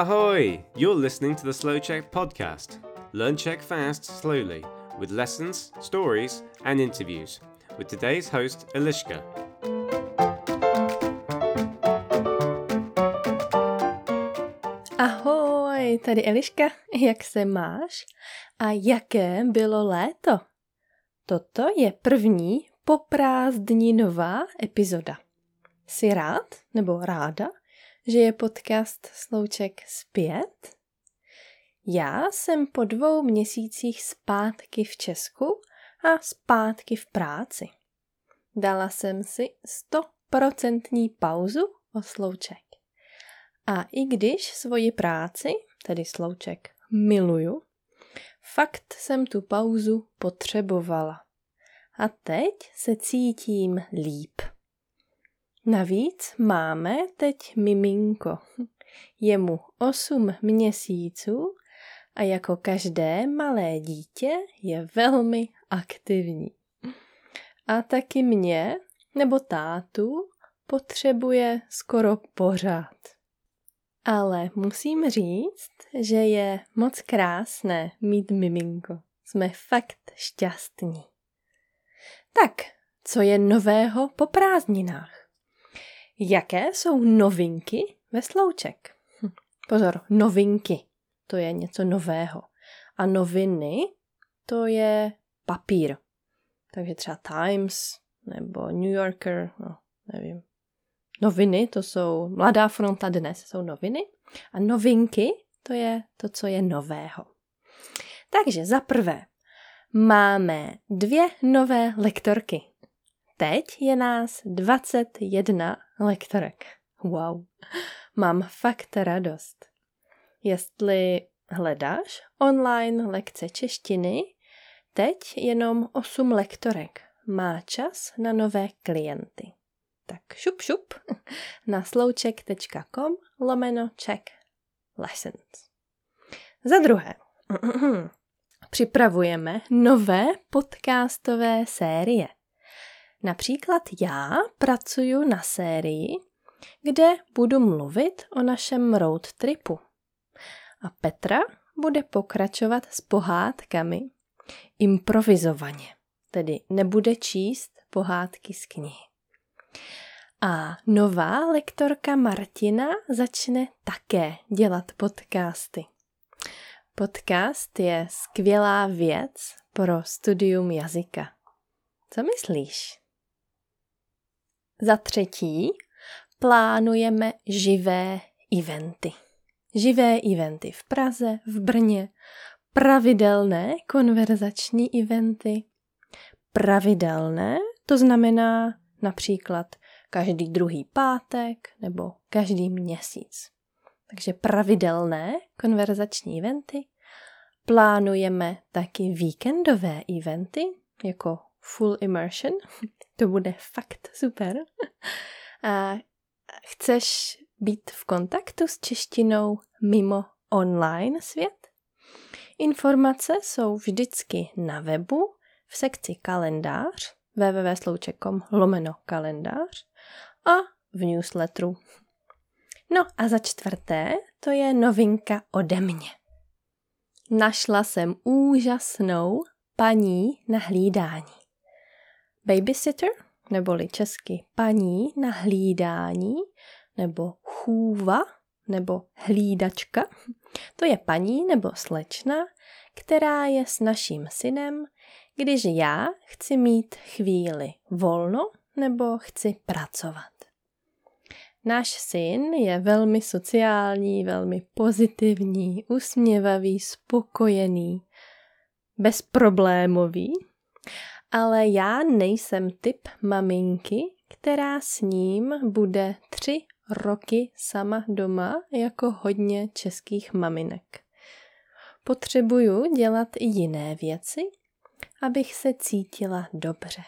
Ahoy! You're listening to the Slow Check podcast. Learn Czech fast, slowly, with lessons, stories, and interviews. With today's host, Eliška. Ahoj, tady Eliška, jak se máš? A jaké bylo léto? Toto je první poprázdninová epizoda. Jsi rád nebo ráda, že je podcast Slouček zpět? Já jsem po dvou měsících zpátky v Česku a zpátky v práci. Dala jsem si stoprocentní pauzu o slouček. A i když svoji práci, tedy slouček, miluju, fakt jsem tu pauzu potřebovala. A teď se cítím líp. Navíc máme teď miminko. Je mu 8 měsíců a jako každé malé dítě je velmi aktivní. A taky mě nebo tátu potřebuje skoro pořád. Ale musím říct, že je moc krásné mít miminko. Jsme fakt šťastní. Tak, co je nového po prázdninách? Jaké jsou novinky ve slouček? Hm, pozor, novinky. To je něco nového. A noviny, to je papír. Takže třeba Times nebo New Yorker, no, nevím. Noviny, to jsou Mladá fronta dnes, jsou noviny. A novinky, to je to, co je nového. Takže za prvé, máme dvě nové lektorky. Teď je nás 21 lektorek. Wow, mám fakt radost. Jestli hledáš online lekce češtiny, teď jenom 8 lektorek má čas na nové klienty. Tak šup šup na slouček.com lomeno check lessons. Za druhé, připravujeme nové podcastové série – Například já pracuju na sérii, kde budu mluvit o našem road tripu. A Petra bude pokračovat s pohádkami improvizovaně, tedy nebude číst pohádky z knihy. A nová lektorka Martina začne také dělat podcasty. Podcast je skvělá věc pro studium jazyka. Co myslíš? Za třetí, plánujeme živé eventy. Živé eventy v Praze, v Brně, pravidelné konverzační eventy. Pravidelné, to znamená například každý druhý pátek nebo každý měsíc. Takže pravidelné konverzační eventy. Plánujeme taky víkendové eventy, jako full immersion, to bude fakt super. A chceš být v kontaktu s češtinou mimo online svět? Informace jsou vždycky na webu v sekci kalendář www.slouček.com lomeno kalendář a v newsletteru. No a za čtvrté, to je novinka ode mě. Našla jsem úžasnou paní na hlídání. Babysitter, neboli česky paní na hlídání, nebo chůva, nebo hlídačka, to je paní nebo slečna, která je s naším synem, když já chci mít chvíli volno nebo chci pracovat. Náš syn je velmi sociální, velmi pozitivní, usměvavý, spokojený, bezproblémový ale já nejsem typ maminky, která s ním bude tři roky sama doma jako hodně českých maminek. Potřebuju dělat i jiné věci, abych se cítila dobře.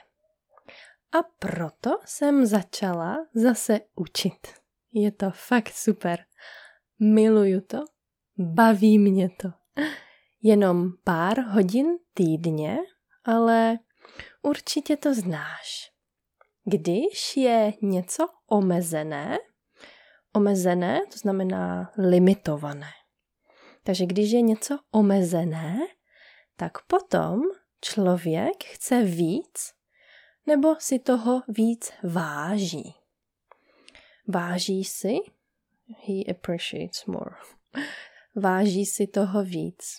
A proto jsem začala zase učit. Je to fakt super. Miluju to, baví mě to. Jenom pár hodin týdně, ale Určitě to znáš. Když je něco omezené, Omezené, to znamená limitované. Takže když je něco omezené, tak potom člověk chce víc nebo si toho víc váží. Váží si, he appreciates more. Váží si toho víc.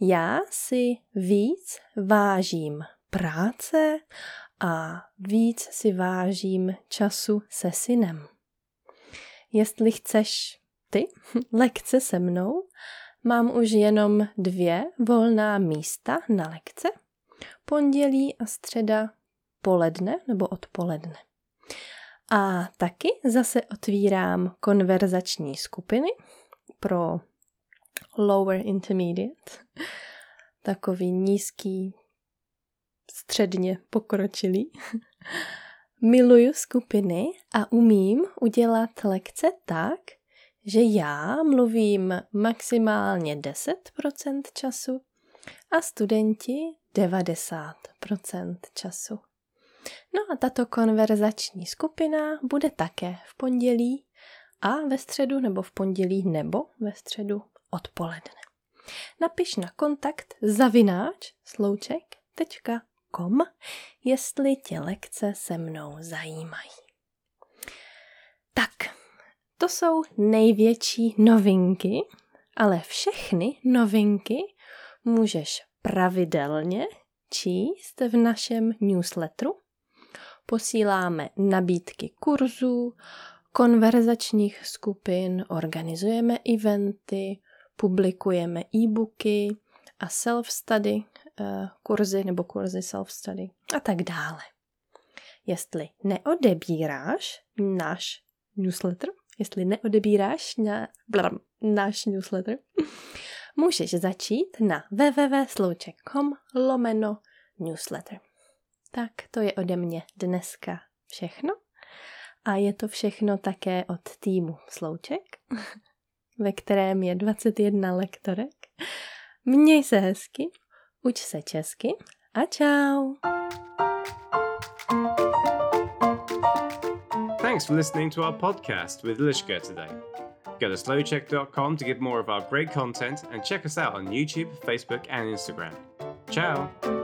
Já si víc vážím práce a víc si vážím času se synem. Jestli chceš ty lekce se mnou, mám už jenom dvě volná místa na lekce. Pondělí a středa poledne nebo odpoledne. A taky zase otvírám konverzační skupiny pro lower intermediate, takový nízký, středně pokročilý. Miluju skupiny a umím udělat lekce tak, že já mluvím maximálně 10% času a studenti 90% času. No a tato konverzační skupina bude také v pondělí a ve středu nebo v pondělí nebo ve středu odpoledne. Napiš na kontakt zavináč slouček.com, jestli tě lekce se mnou zajímají. Tak, to jsou největší novinky, ale všechny novinky můžeš pravidelně číst v našem newsletteru. Posíláme nabídky kurzů, konverzačních skupin, organizujeme eventy, publikujeme e-booky a self-study kurzy nebo kurzy self-study a tak dále. Jestli neodebíráš náš newsletter, jestli neodebíráš na, náš newsletter, můžeš začít na www.slouček.com lomeno newsletter. Tak to je ode mě dneska všechno. A je to všechno také od týmu Slouček, ve kterém je 21 lektorek. Měj se hezky, uč se česky a čau! Thanks for listening to our podcast with Lishka today. Go to slowcheck.com to get more of our great content and check us out on YouTube, Facebook, and Instagram. Ciao!